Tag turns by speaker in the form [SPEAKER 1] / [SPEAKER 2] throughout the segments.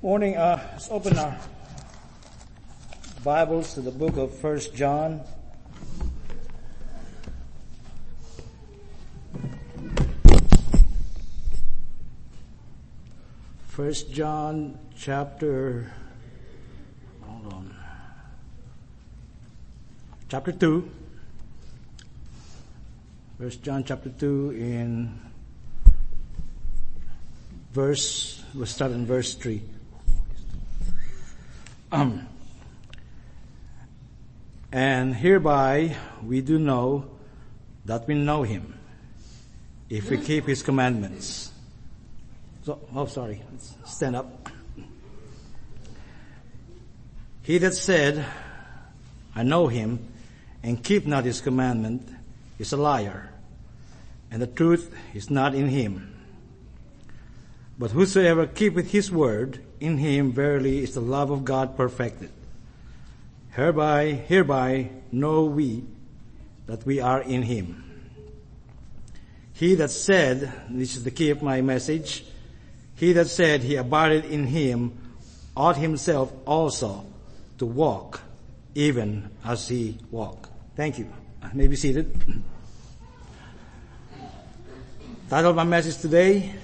[SPEAKER 1] Morning, uh, let's open our Bibles to the book of First John. First John chapter, hold on, chapter 2. First John chapter 2 in verse, we'll start in verse 3. Um, and hereby we do know that we know him if we keep his commandments. So, oh sorry, stand up. He that said, I know him and keep not his commandment is a liar and the truth is not in him. But whosoever keepeth his word, in him verily is the love of God perfected. Hereby, hereby know we that we are in him. He that said, this is the key of my message, he that said he abided in him ought himself also to walk even as he walked. Thank you. may be seated. Title of my message today,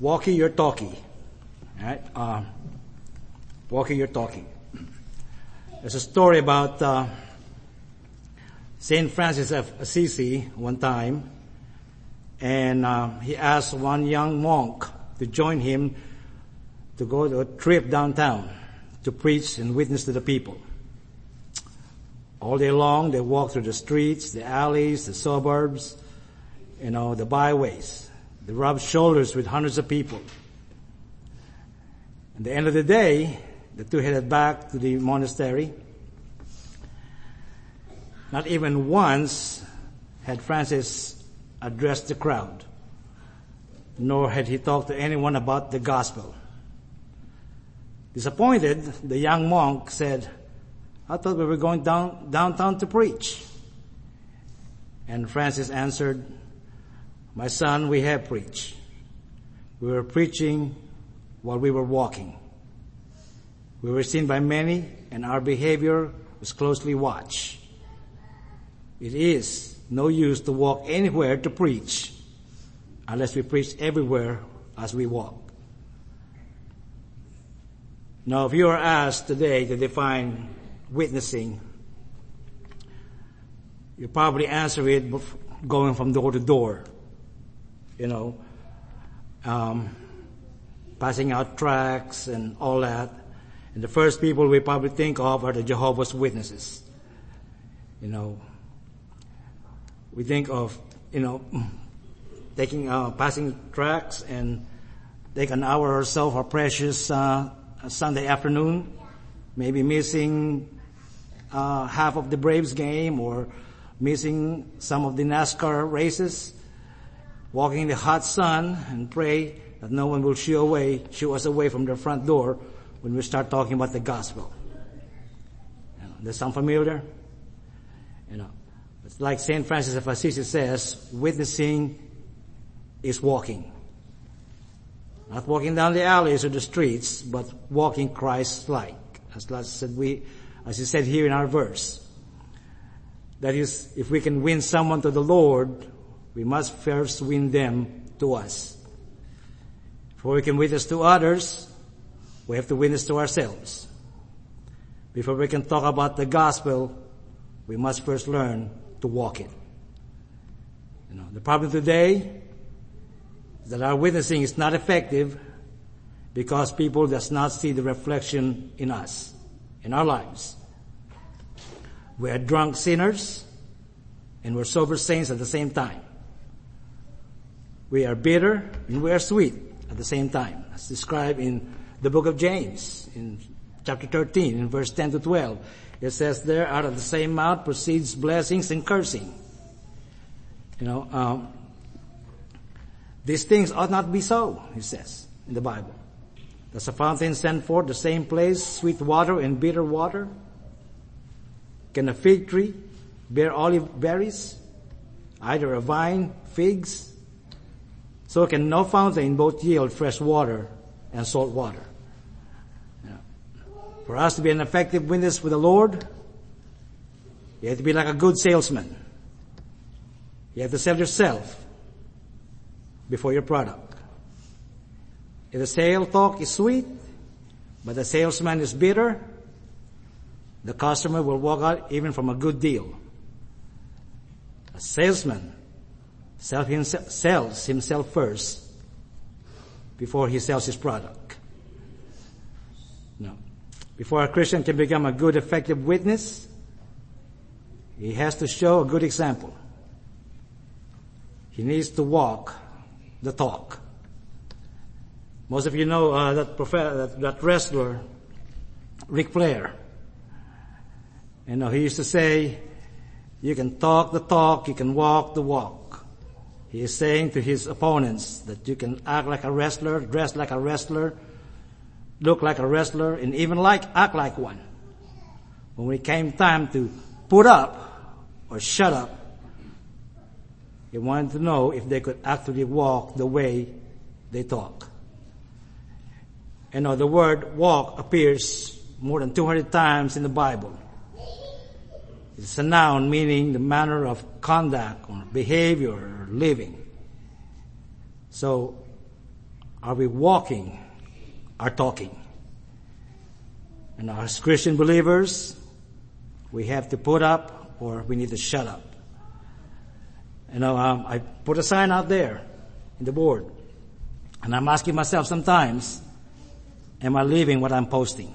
[SPEAKER 1] Walkie your talkie. Alright? Uh, walkie your talkie. There's a story about uh, Saint Francis of Assisi one time, and uh, he asked one young monk to join him to go to a trip downtown to preach and witness to the people. All day long, they walked through the streets, the alleys, the suburbs, you know, the byways. They rubbed shoulders with hundreds of people. At the end of the day, the two headed back to the monastery. Not even once had Francis addressed the crowd, nor had he talked to anyone about the gospel. Disappointed, the young monk said, I thought we were going down, downtown to preach. And Francis answered, my son, we have preached. We were preaching while we were walking. We were seen by many and our behavior was closely watched. It is no use to walk anywhere to preach unless we preach everywhere as we walk. Now, if you are asked today to define witnessing, you probably answer it going from door to door you know, um, passing out tracts and all that. And the first people we probably think of are the Jehovah's Witnesses. You know, we think of, you know, taking, uh, passing tracts and take an hour or so for precious, uh, Sunday afternoon, maybe missing, uh, half of the Braves game or missing some of the NASCAR races walking in the hot sun and pray that no one will shoo away, shoo us away from the front door when we start talking about the gospel. You know, does sound familiar? You know, it's like St. Francis of Assisi says, witnessing is walking. Not walking down the alleys or the streets, but walking Christ-like. As last said we, as he said here in our verse. That is, if we can win someone to the Lord, we must first win them to us. Before we can witness to others, we have to witness to ourselves. Before we can talk about the gospel, we must first learn to walk it. You know, the problem today is that our witnessing is not effective because people does not see the reflection in us, in our lives. We are drunk sinners and we're sober saints at the same time. We are bitter and we are sweet at the same time, as described in the book of James in chapter 13 in verse 10 to 12. It says there, out of the same mouth proceeds blessings and cursing. You know, um, these things ought not be so, he says in the Bible. Does a fountain send forth the same place sweet water and bitter water? Can a fig tree bear olive berries? Either a vine, figs? So it can no fountain both yield fresh water and salt water. For us to be an effective witness with the Lord, you have to be like a good salesman. You have to sell yourself before your product. If the sale talk is sweet, but the salesman is bitter, the customer will walk out even from a good deal. A salesman sells himself first before he sells his product. No. Before a Christian can become a good effective witness, he has to show a good example. He needs to walk the talk. Most of you know uh, that, prof- that, that wrestler, Ric Flair. You know, he used to say, you can talk the talk, you can walk the walk. He is saying to his opponents that you can act like a wrestler, dress like a wrestler, look like a wrestler, and even like, act like one. When it came time to put up or shut up, he wanted to know if they could actually walk the way they talk. You know, the word walk appears more than 200 times in the Bible. It's a noun meaning the manner of conduct or behavior or living. So, are we walking or talking? And as Christian believers, we have to put up or we need to shut up. You know, um, I put a sign out there in the board and I'm asking myself sometimes, am I living what I'm posting?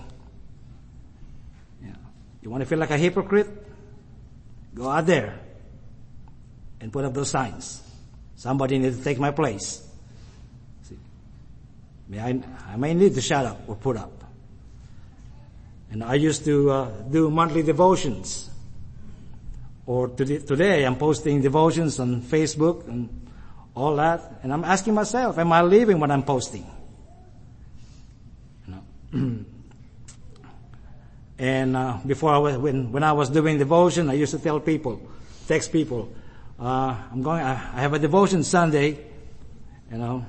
[SPEAKER 1] Yeah. You want to feel like a hypocrite? Go out there and put up those signs. Somebody needs to take my place. See, may I, I may need to shut up or put up. And I used to uh, do monthly devotions. Or today I'm posting devotions on Facebook and all that. And I'm asking myself, am I living what I'm posting? You know? And uh, before I was, when, when I was doing devotion, I used to tell people, text people, uh, I'm going, I, I have a devotion Sunday, you know,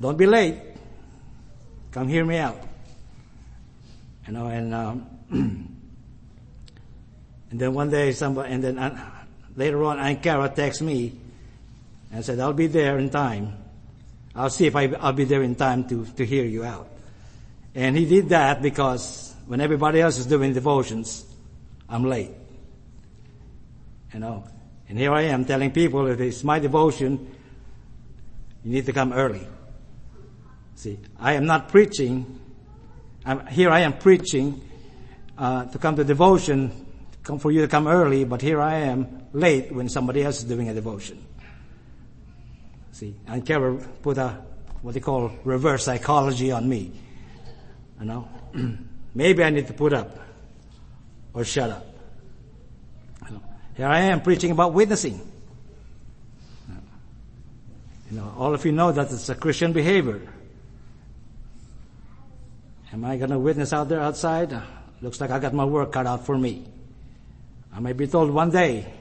[SPEAKER 1] don't be late. Come hear me out. You know, and, um, and then one day somebody, and then uh, later on, Carol texted me and said, I'll be there in time. I'll see if I, I'll be there in time to, to hear you out. And he did that because when everybody else is doing devotions, I'm late. You know, and here I am telling people if it's my devotion, you need to come early. See, I am not preaching. I'm, here I am preaching uh, to come to devotion, come for you to come early, but here I am late when somebody else is doing a devotion. See, and Carol put a what they call reverse psychology on me. You know. Maybe I need to put up or shut up. Here I am preaching about witnessing. You know, all of you know that it's a Christian behavior. Am I going to witness out there outside? Looks like I got my work cut out for me. I may be told one day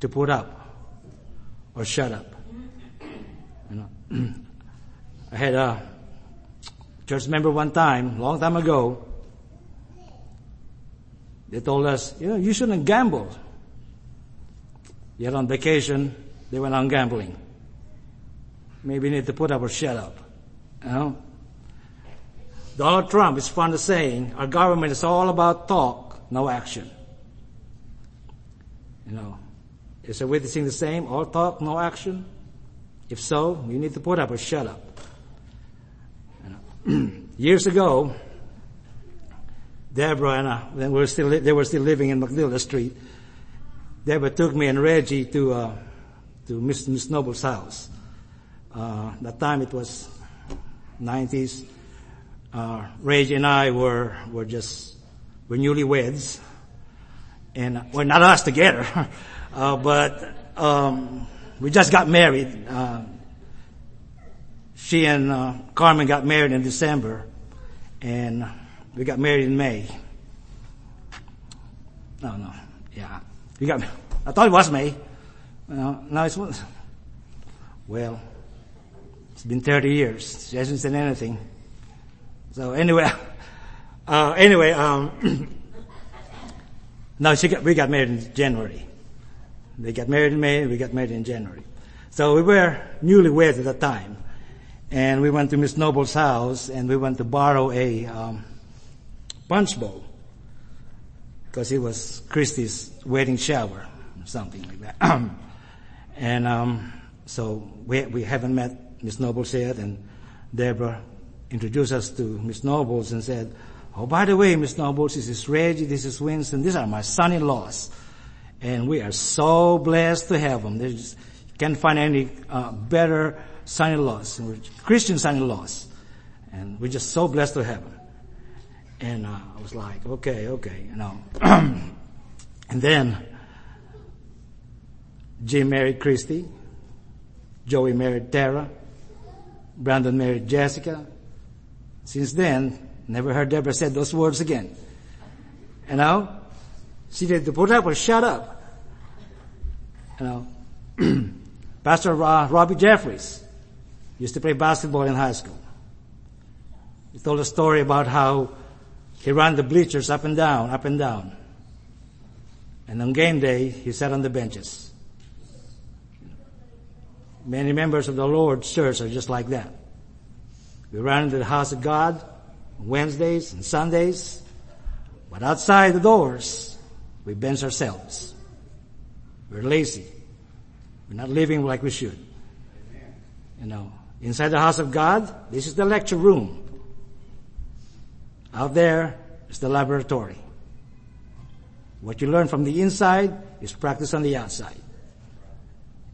[SPEAKER 1] to put up or shut up. You know, I had a just member one time, long time ago, they told us, you know, you shouldn't gamble. Yet on vacation, they went on gambling. Maybe you need to put up or shut up. You know? Donald Trump is fond of saying our government is all about talk, no action. You know, is witnessing the same? All talk, no action? If so, you need to put up or shut up. years ago, Deborah and I, we were still, they were still living in McNilla Street. Deborah took me and Reggie to, uh, to Miss, Miss Noble's house. Uh, that time it was 90s. Uh, Reggie and I were, were just, were newlyweds. And, well, not us together, uh, but, um, we just got married. Uh, she and uh, Carmen got married in December, and we got married in May. No, no, yeah, we got. I thought it was May. No, no, it's Well, it's been 30 years. She hasn't said anything. So anyway, uh, anyway, um, no, she got, we got married in January. They got married in May, we got married in January. So we were newlyweds at the time. And we went to Miss Noble's house and we went to borrow a um, punch bowl because it was Christy's wedding shower something like that. and um, so we we haven't met Miss Nobles yet, and Deborah introduced us to Miss Nobles and said, "Oh, by the way, Miss Nobles, this is Reggie, this is Winston, these are my son-in-laws, and we are so blessed to have them. There's can't find any uh, better son-in-laws, Christian son-in-laws. And we're just so blessed to have them. And uh, I was like, okay, okay, you know. and then Jim married Christy. Joey married Tara. Brandon married Jessica. Since then, never heard Deborah said those words again. You know? She did to put up or shut up. You know? Pastor Robbie Jeffries used to play basketball in high school. He told a story about how he ran the bleachers up and down, up and down. And on game day, he sat on the benches. Many members of the Lord's church are just like that. We run into the house of God on Wednesdays and Sundays, but outside the doors, we bench ourselves. We're lazy. We're not living like we should. You know, inside the house of God, this is the lecture room. Out there is the laboratory. What you learn from the inside is practiced on the outside.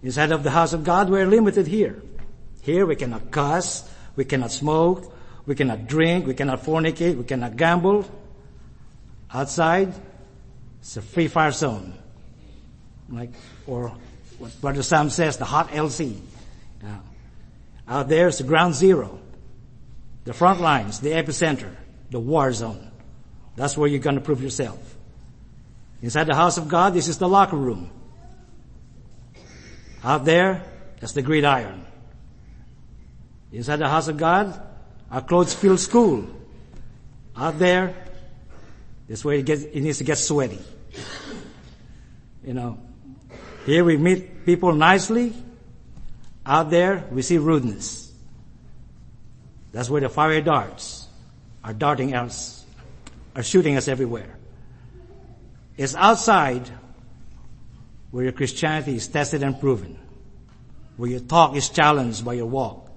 [SPEAKER 1] Inside of the house of God, we're limited here. Here we cannot cuss, we cannot smoke, we cannot drink, we cannot fornicate, we cannot gamble. Outside, it's a free fire zone. Like, or what Brother Sam says, the hot LC. Out there is the ground zero. The front lines, the epicenter, the war zone. That's where you're going to prove yourself. Inside the house of God, this is the locker room. Out there, that's the gridiron. Inside the house of God, our clothes fill school. Out there, that's where it, gets, it needs to get sweaty. You know, here we meet people nicely. Out there, we see rudeness. That's where the fiery darts are darting us, are shooting us everywhere. It's outside where your Christianity is tested and proven, where your talk is challenged by your walk,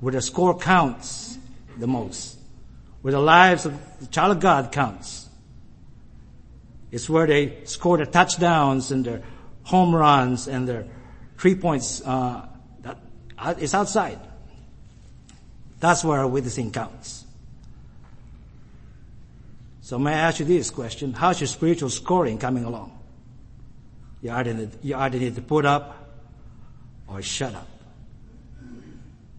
[SPEAKER 1] where the score counts the most, where the lives of the child of God counts. It's where they score the touchdowns and their home runs and their three points, uh, Uh, it's outside. That's where our witnessing counts. So may I ask you this question? How's your spiritual scoring coming along? You either need, you either need to put up or shut up.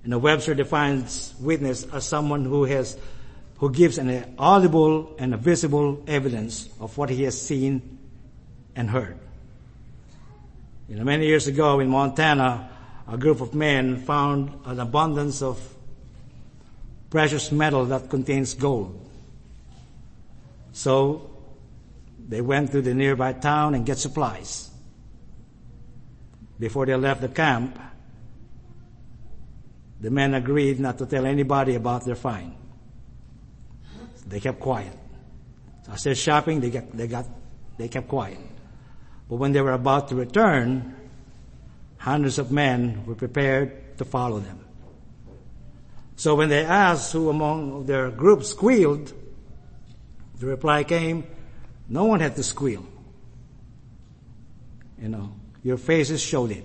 [SPEAKER 1] And the Webster defines witness as someone who has, who gives an audible and a visible evidence of what he has seen and heard. You know, many years ago in Montana, a group of men found an abundance of precious metal that contains gold. So they went to the nearby town and get supplies. Before they left the camp, the men agreed not to tell anybody about their find. So they kept quiet. So I said shopping, they got, they got, they kept quiet. But when they were about to return, hundreds of men were prepared to follow them. So when they asked who among their group squealed, the reply came, no one had to squeal. You know, your faces showed it.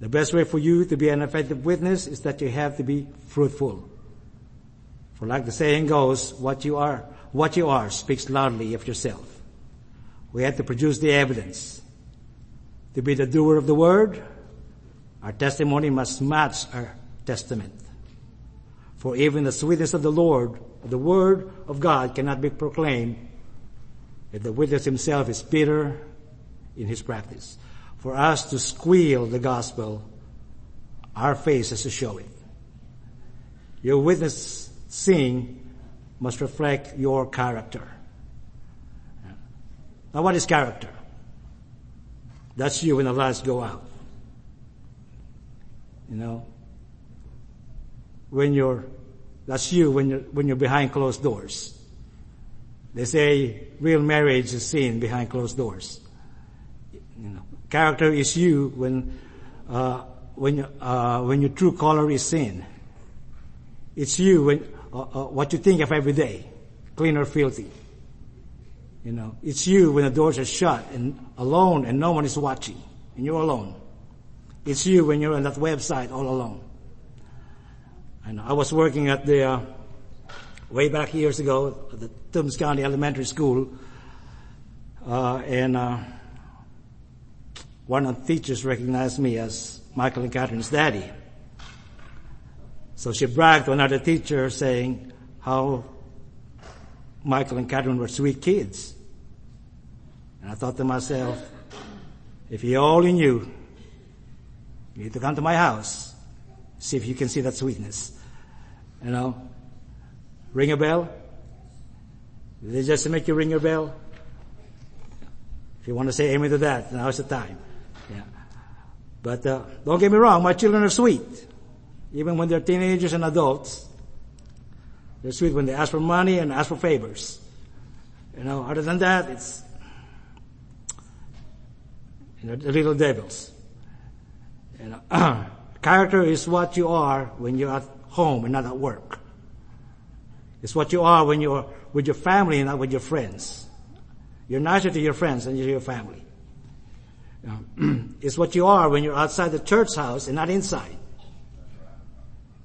[SPEAKER 1] The best way for you to be an effective witness is that you have to be fruitful. For like the saying goes, what you are, what you are speaks loudly of yourself. We have to produce the evidence. To be the doer of the word, our testimony must match our testament. For even the sweetness of the Lord, the word of God cannot be proclaimed if the witness himself is bitter in his practice. for us to squeal the gospel, our face has to show it. Your witnessing must reflect your character. Now what is character? That's you when the lights go out. You know? When you're, that's you when you're, when you're behind closed doors. They say real marriage is seen behind closed doors. You know, character is you when, uh, when, uh, when your true color is seen. It's you when, uh, uh, what you think of every day, clean or filthy. You know, it's you when the doors are shut and alone and no one is watching and you're alone. It's you when you're on that website all alone. I know. I was working at the, uh, way back years ago, at the Toombs County Elementary School, uh, and, uh, one of the teachers recognized me as Michael and Catherine's daddy. So she bragged to another teacher saying how Michael and Catherine were sweet kids. And I thought to myself, if you only knew, you need to come to my house, see if you can see that sweetness. You know, ring a bell. Did they just make you ring your bell? If you want to say amen to that, now's the time. Yeah. But uh, don't get me wrong, my children are sweet. Even when they're teenagers and adults. They're sweet when they ask for money and ask for favors. You know, other than that, it's, you know, the little devils. You know, character is what you are when you're at home and not at work. It's what you are when you're with your family and not with your friends. You're nicer to your friends than you're to your family. it's what you are when you're outside the church house and not inside.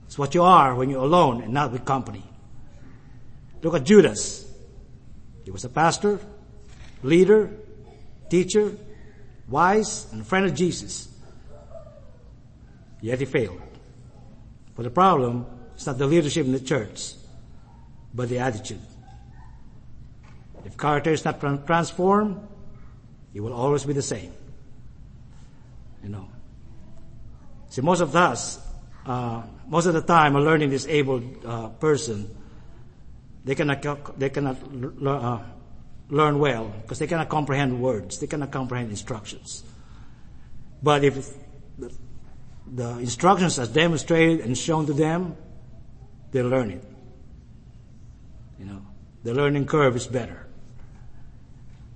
[SPEAKER 1] It's what you are when you're alone and not with company. Look at Judas. He was a pastor, leader, teacher, wise, and friend of Jesus. Yet he failed. But the problem is not the leadership in the church, but the attitude. If character is not transformed, it will always be the same. You know. See, most of us, uh, most of the time, a learning disabled uh, person, they cannot they cannot uh, learn well because they cannot comprehend words. They cannot comprehend instructions. But if the, instructions are demonstrated and shown to them, they learn it. You know, the learning curve is better.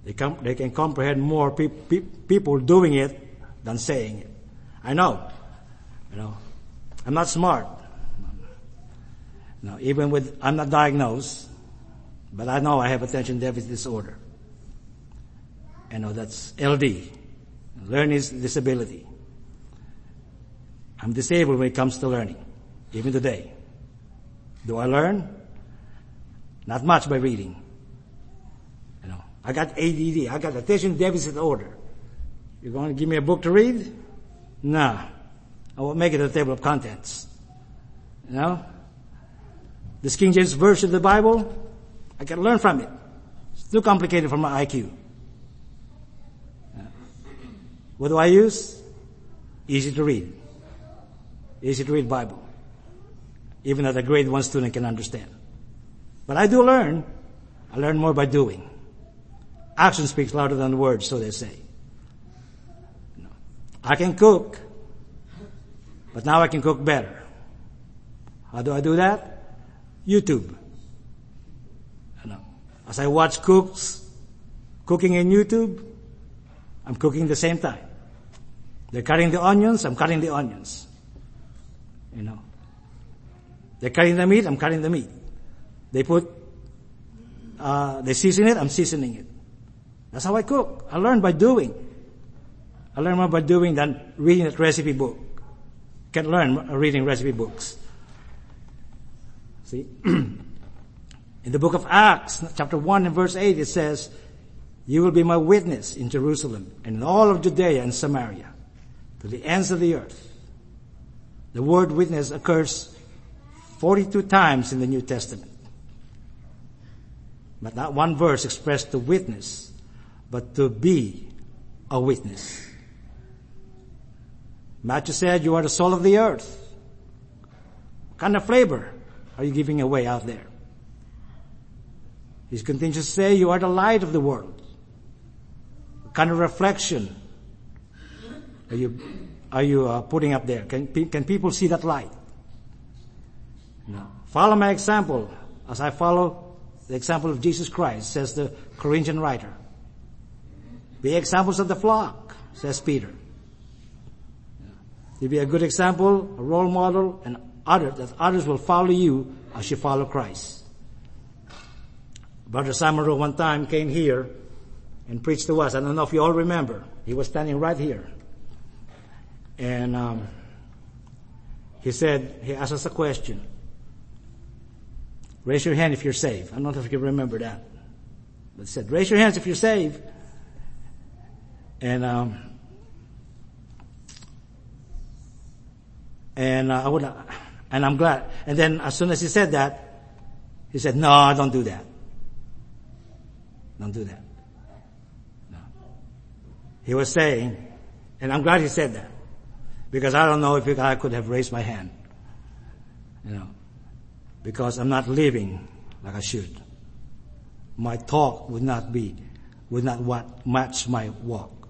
[SPEAKER 1] They, com- they can comprehend more pe- pe- people doing it than saying it. I know. You know, I'm not smart. No, even with, I'm not diagnosed, but I know I have attention deficit disorder. I know that's LD, learning disability. I'm disabled when it comes to learning, even today. Do I learn? Not much by reading. You know, I got ADD, I got attention deficit order. You're going to give me a book to read? Nah. I will make it a table of contents. You know? This King James version of the Bible, I can learn from it. It's too complicated for my IQ. What do I use? Easy to read. Easy to read Bible. Even that a grade one student can understand. But I do learn. I learn more by doing. Action speaks louder than words, so they say. I can cook, but now I can cook better. How do I do that? YouTube. As I watch cooks cooking in YouTube, I'm cooking the same time. They're cutting the onions, I'm cutting the onions. You know. They're cutting the meat, I'm cutting the meat. They put, uh, they season it, I'm seasoning it. That's how I cook. I learn by doing. I learn more by doing than reading a recipe book. Can learn reading recipe books. See? In the book of Acts, chapter 1 and verse 8, it says, You will be my witness in Jerusalem and in all of Judea and Samaria to the ends of the earth. The word witness occurs 42 times in the New Testament. But not one verse expressed to witness, but to be a witness. Matthew said, you are the salt of the earth. What kind of flavor are you giving away out there? He continues to say, you are the light of the world. What kind of reflection are you, are you uh, putting up there? Can, can people see that light? No. Follow my example as I follow the example of Jesus Christ, says the Corinthian writer. Be examples of the flock, says Peter. You be a good example, a role model, and other, that others will follow you as you follow Christ. Brother Samaro one time came here and preached to us. I don't know if you all remember. He was standing right here. And um, he said, he asked us a question. Raise your hand if you're saved. I don't know if you remember that. But he said, raise your hands if you're saved. And um, and uh, I would, and I'm glad. And then as soon as he said that, he said, "No, don't do that. Don't do that." No. He was saying, and I'm glad he said that, because I don't know if I could have raised my hand, you know, because I'm not living like I should. My talk would not be, would not match my walk.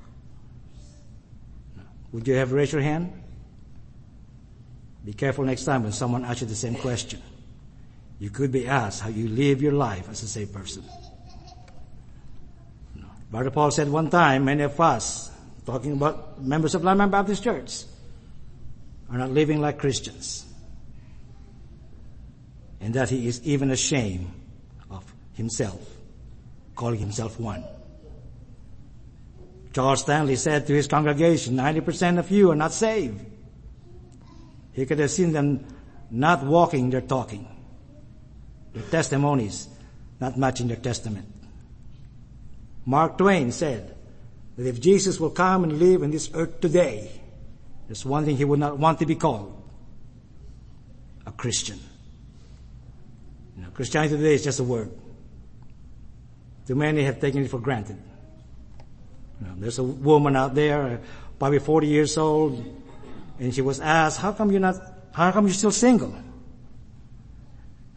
[SPEAKER 1] Would you have raised your hand? Be careful next time when someone asks you the same question. You could be asked how you live your life as a saved person. Brother Paul said one time, many of us, talking about members of Lamb Baptist Church, are not living like Christians. And that he is even ashamed of himself, calling himself one. Charles Stanley said to his congregation, 90% of you are not saved. He could have seen them not walking, they're talking. Their testimonies not matching their testament. Mark Twain said that if Jesus will come and live in this earth today, there's one thing he would not want to be called. A Christian. You know, Christianity today is just a word. Too many have taken it for granted. You know, there's a woman out there, uh, probably 40 years old, and she was asked, how come you're not, how come you're still single?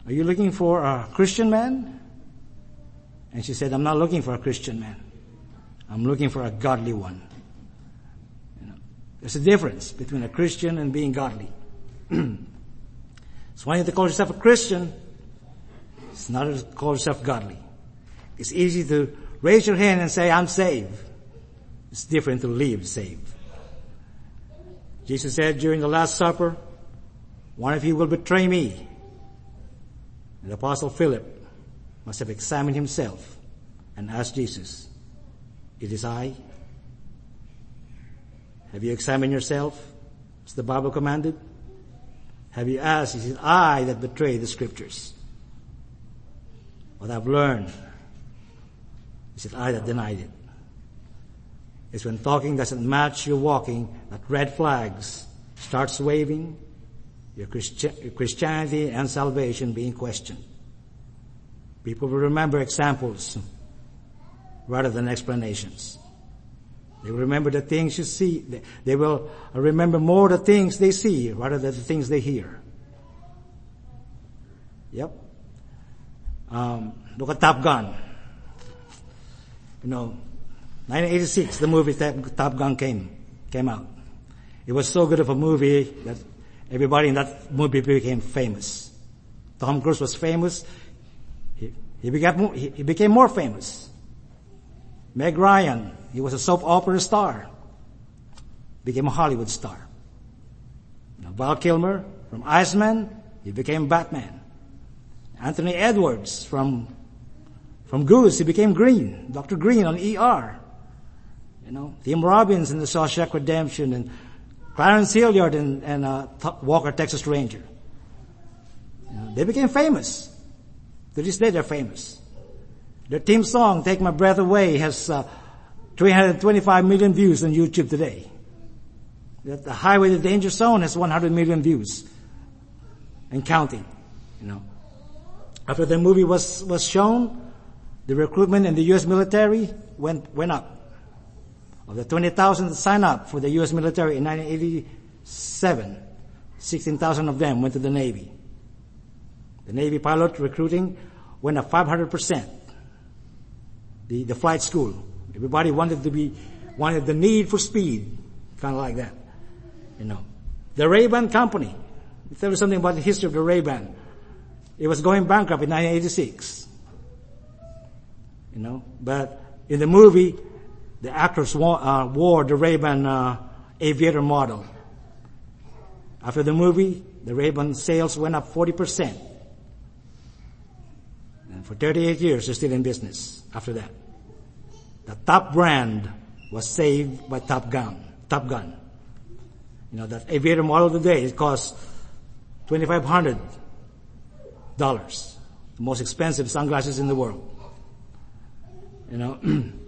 [SPEAKER 1] Are you looking for a Christian man? And she said, I'm not looking for a Christian man. I'm looking for a godly one. You know, there's a difference between a Christian and being godly. so when you to call yourself a Christian, it's not to call yourself godly. It's easy to raise your hand and say, I'm saved. It's different to live saved. Jesus said during the Last Supper, one of you will betray me. And the apostle Philip must have examined himself and asked Jesus, it is I? Have you examined yourself as the Bible commanded? Have you asked, is it I that betray the scriptures? What I've learned, is it I that denied it? Is when talking doesn't match your walking, that red flags starts waving, your, Christi- your Christianity and salvation being questioned. People will remember examples rather than explanations. They will remember the things you see. They will remember more the things they see rather than the things they hear. Yep. Um, look at Top Gun. You know, 1986, the movie Top Gun came, came out. It was so good of a movie that everybody in that movie became famous. Tom Cruise was famous. He, he, became, he, became more famous. Meg Ryan, he was a soap opera star. Became a Hollywood star. Now, Val Kilmer from Iceman, he became Batman. Anthony Edwards from from Goose, he became Green, Dr. Green on ER. You know, Tim Robbins in the Shawshank Redemption and Clarence Gilyard and, and uh, Walker, Texas Ranger. You know, they became famous. To this day, they're famous. Their theme song, Take My Breath Away, has uh, 325 million views on YouTube today. The Highway to Danger Zone has 100 million views and counting. You know, after the movie was was shown, the recruitment in the U.S. military went went up. Of the 20,000 that signed up for the U.S. military in 1980, seven. 16,000 of them went to the Navy. The Navy pilot recruiting went up 500%. The, the flight school. Everybody wanted to be, wanted the need for speed. Kind of like that. You know. The Ray-Ban company. Tell you something about the history of the Ray-Ban. It was going bankrupt in 1986. You know, but in the movie, the actors wore, uh, wore the Ray-Ban uh, aviator model. After the movie, the Ray-Ban sales went up 40%. And for 38 years, they're still in business after that. The top brand was saved by Top Gun. Top Gun. You know, that aviator model today, it costs $2,500. The most expensive sunglasses in the world. You know,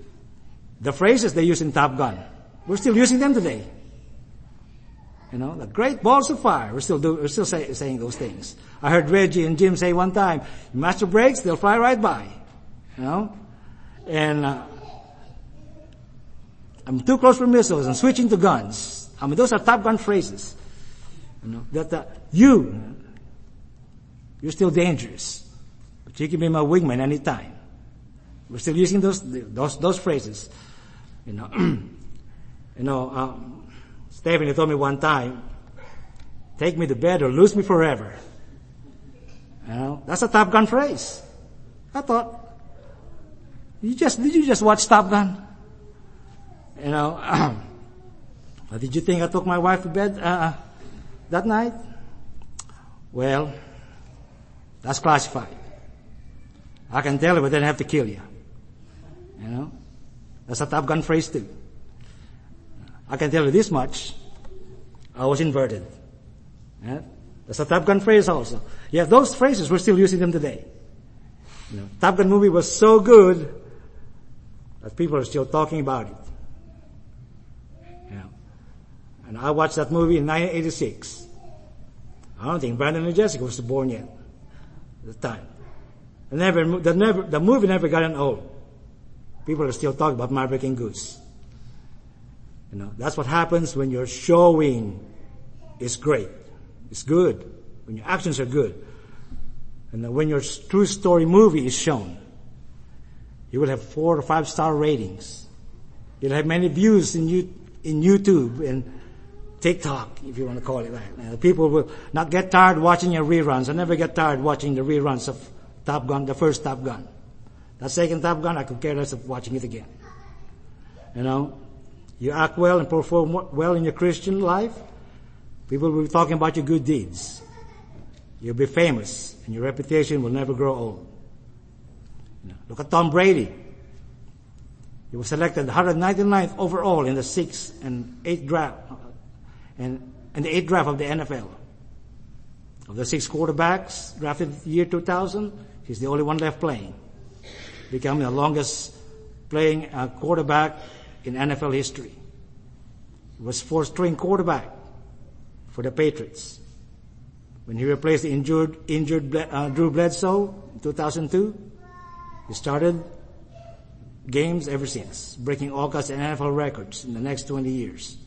[SPEAKER 1] the phrases they use in Top Gun, we're still using them today. You know, the great balls of fire. We're still do, we're still say, saying those things. I heard Reggie and Jim say one time, master brakes, they'll fly right by. You know? And, uh, I'm too close for missiles. I'm switching to guns. I mean, those are Top Gun phrases. You know, that, uh, you, you're still dangerous. But you can be my wingman anytime. We're still using those, those, those phrases. You know, you know, um, Stephanie told me one time, take me to bed or lose me forever. You know, that's a Top Gun phrase. I thought, you just, did you just watch Top Gun? You know, did you think I took my wife to bed, uh, that night? Well, that's classified. I can tell you, but then I have to kill you. You know? That's a Top Gun phrase too. I can tell you this much. I was inverted. Yeah? That's a Top Gun phrase also. Yeah, those phrases, we're still using them today. You know, Top Gun movie was so good that people are still talking about it. Know, and I watched that movie in 1986. I don't think Brandon and Jessica was born yet at the time. The, never, the, never, the movie never got old. People are still talking about Maverick and Goose. You know, that's what happens when your showing is great. It's good. When your actions are good. And when your true story movie is shown, you will have four or five star ratings. You'll have many views in, you, in YouTube and TikTok, if you want to call it that. people will not get tired watching your reruns. I never get tired watching the reruns of Top Gun, the first Top Gun. That second Top Gun, I could care less of watching it again. You know, you act well and perform well in your Christian life, people will be talking about your good deeds. You'll be famous and your reputation will never grow old. You know, look at Tom Brady. He was selected 199th overall in the sixth and eighth draft, uh, and, and the eighth draft of the NFL. Of the six quarterbacks drafted year 2000, he's the only one left playing becoming the longest playing uh, quarterback in NFL history. He was fourth string quarterback for the Patriots. When he replaced the injured, injured uh, Drew Bledsoe in 2002, he started games ever since, breaking all kinds of NFL records in the next 20 years.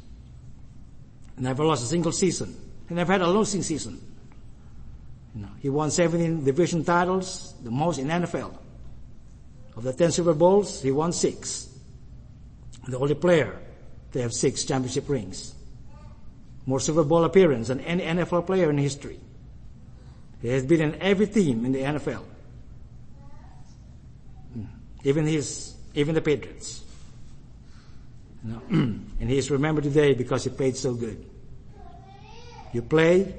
[SPEAKER 1] Never lost a single season. He never had a losing season. You know, he won 17 division titles, the most in NFL. Of the 10 Super Bowls, he won six. The only player to have six championship rings. More Super Bowl appearances than any NFL player in history. He has been in every team in the NFL. Hmm. Even his, even the Patriots. You know? and he is remembered today because he played so good. You play,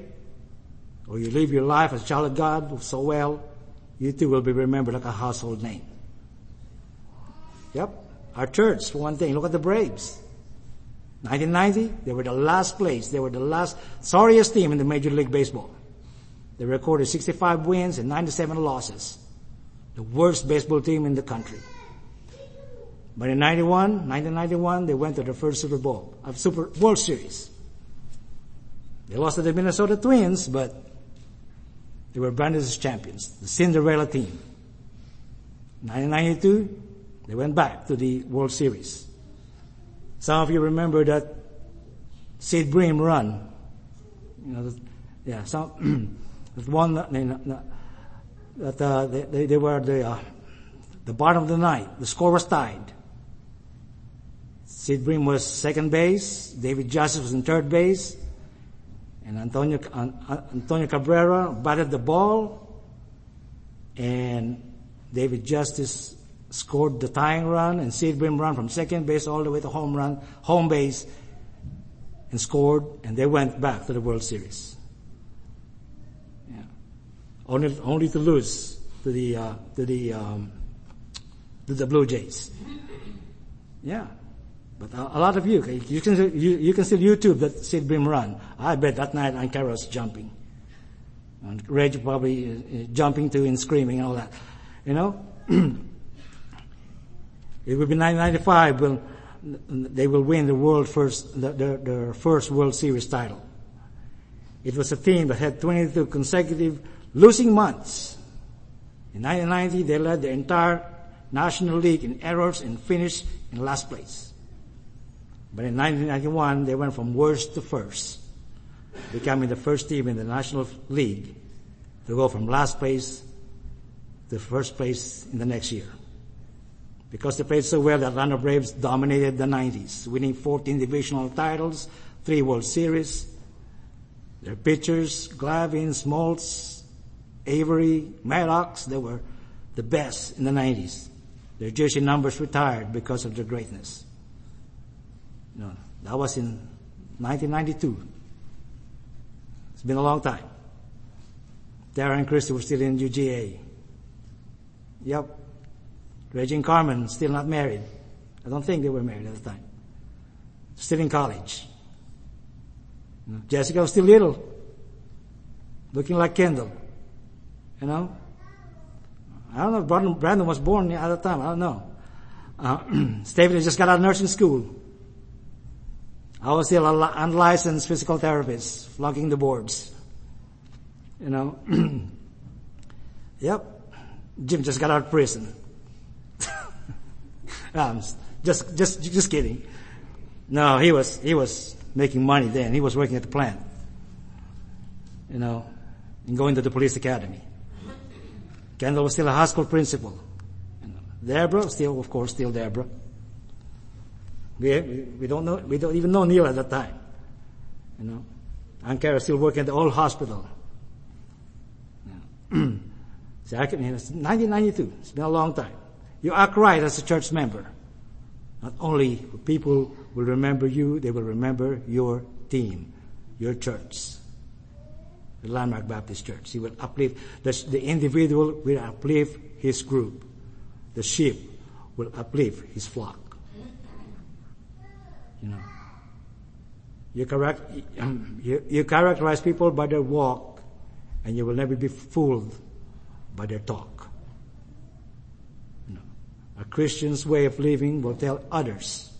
[SPEAKER 1] or you live your life as a child of God so well, you too will be remembered like a household name. Yep. Our church, for one thing. Look at the Braves. 1990, they were the last place. They were the last, sorriest team in the Major League Baseball. They recorded 65 wins and 97 losses. The worst baseball team in the country. But in 91, 1991, they went to the first Super Bowl, of Super World Series. They lost to the Minnesota Twins, but they were branded as champions, the Cinderella team. 1992, they went back to the World Series. Some of you remember that Sid Bream run You know, yeah, some, the one that, that uh, they, they were the, uh, the bottom of the ninth. The score was tied. Sid Bream was second base. David Justice was in third base. And Antonio, Antonio Cabrera batted the ball. And David Justice scored the tying run and Sid Bream run from second base all the way to home run, home base and scored and they went back to the World Series. Yeah. Only, only to lose to the, uh, to the, um, to the Blue Jays. Yeah. But a, a lot of you, you can, you, you can still YouTube that Sid Bream run. I bet that night Ankara was jumping. And Reg probably uh, jumping too and screaming and all that. You know? it will be 1995 when they will win the world first, the, the, the first World Series title. It was a team that had 22 consecutive losing months. In 1990, they led the entire National League in errors and finished in last place. But in 1991, they went from worst to first, becoming the first team in the National League to go from last place to first place in the next year. Because they played so well, the Atlanta Braves dominated the 90s, winning 14 divisional titles, three World Series. Their pitchers, Glavine, Smoltz, Avery, Maddux, they were the best in the 90s. Their jersey numbers retired because of their greatness. No, that was in 1992. It's been a long time. Darren and Christy were still in UGA. Yep. Reggie and Carmen still not married. I don't think they were married at the time. Still in college. Jessica was still little. Looking like Kendall. You know? I don't know if Brandon, Brandon was born at the time. I don't know. Uh, Stephanie just got out of nursing school. I was still an unlicensed physical therapist, flunking the boards. You know? yep. Jim just got out of prison. Um, just, just, just kidding. No, he was, he was making money then. He was working at the plant. You know, and going to the police academy. Kendall was still a high school principal. Deborah, still, of course, still Deborah. We, we don't know, we don't even know Neil at that time. You know. Ankara still working at the old hospital. Yeah. See, I can, it's 1992. It's been a long time. You act right as a church member. Not only people will remember you, they will remember your team, your church the Landmark Baptist Church. He will uplift, the, the individual will uplift his group. The sheep will uplift his flock. You know. You correct, um, you, you characterize people by their walk and you will never be fooled by their talk. A Christian's way of living will tell others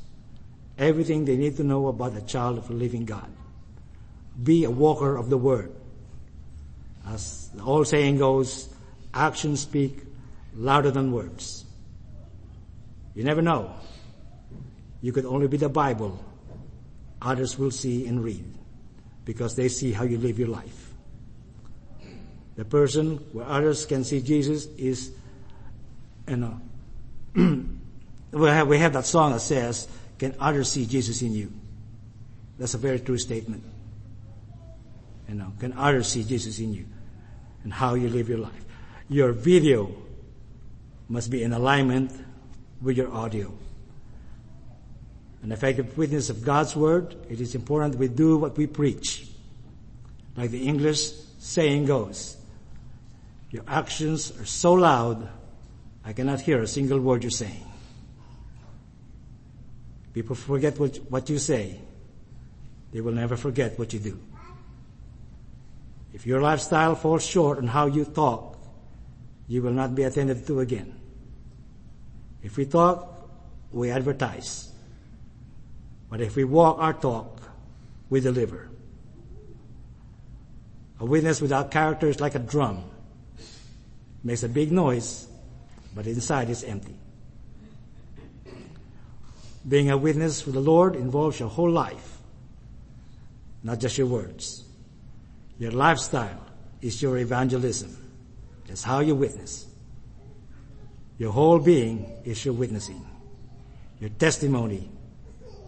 [SPEAKER 1] everything they need to know about the child of the living God. Be a walker of the word. As the old saying goes, actions speak louder than words. You never know. You could only be the Bible. Others will see and read because they see how you live your life. The person where others can see Jesus is, you know, we have, we have that song that says, can others see Jesus in you? That's a very true statement. You know, can others see Jesus in you and how you live your life? Your video must be in alignment with your audio. An effective witness of God's word, it is important we do what we preach. Like the English saying goes, your actions are so loud, I cannot hear a single word you're saying. People forget what, what you say. They will never forget what you do. If your lifestyle falls short on how you talk, you will not be attended to again. If we talk, we advertise. But if we walk our talk, we deliver. A witness without character is like a drum. Makes a big noise, but inside is empty. Being a witness for the Lord involves your whole life, not just your words. Your lifestyle is your evangelism. That's how you witness. Your whole being is your witnessing. Your testimony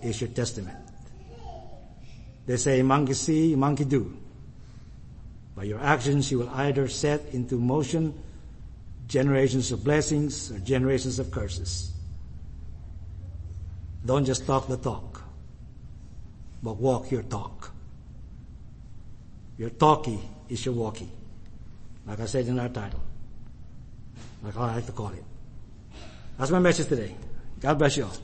[SPEAKER 1] is your testament. They say monkey see, monkey do. By your actions you will either set into motion generations of blessings or generations of curses. Don't just talk the talk, but walk your talk. Your talkie is your walkie. Like I said in our title. Like I like to call it. That's my message today. God bless you all.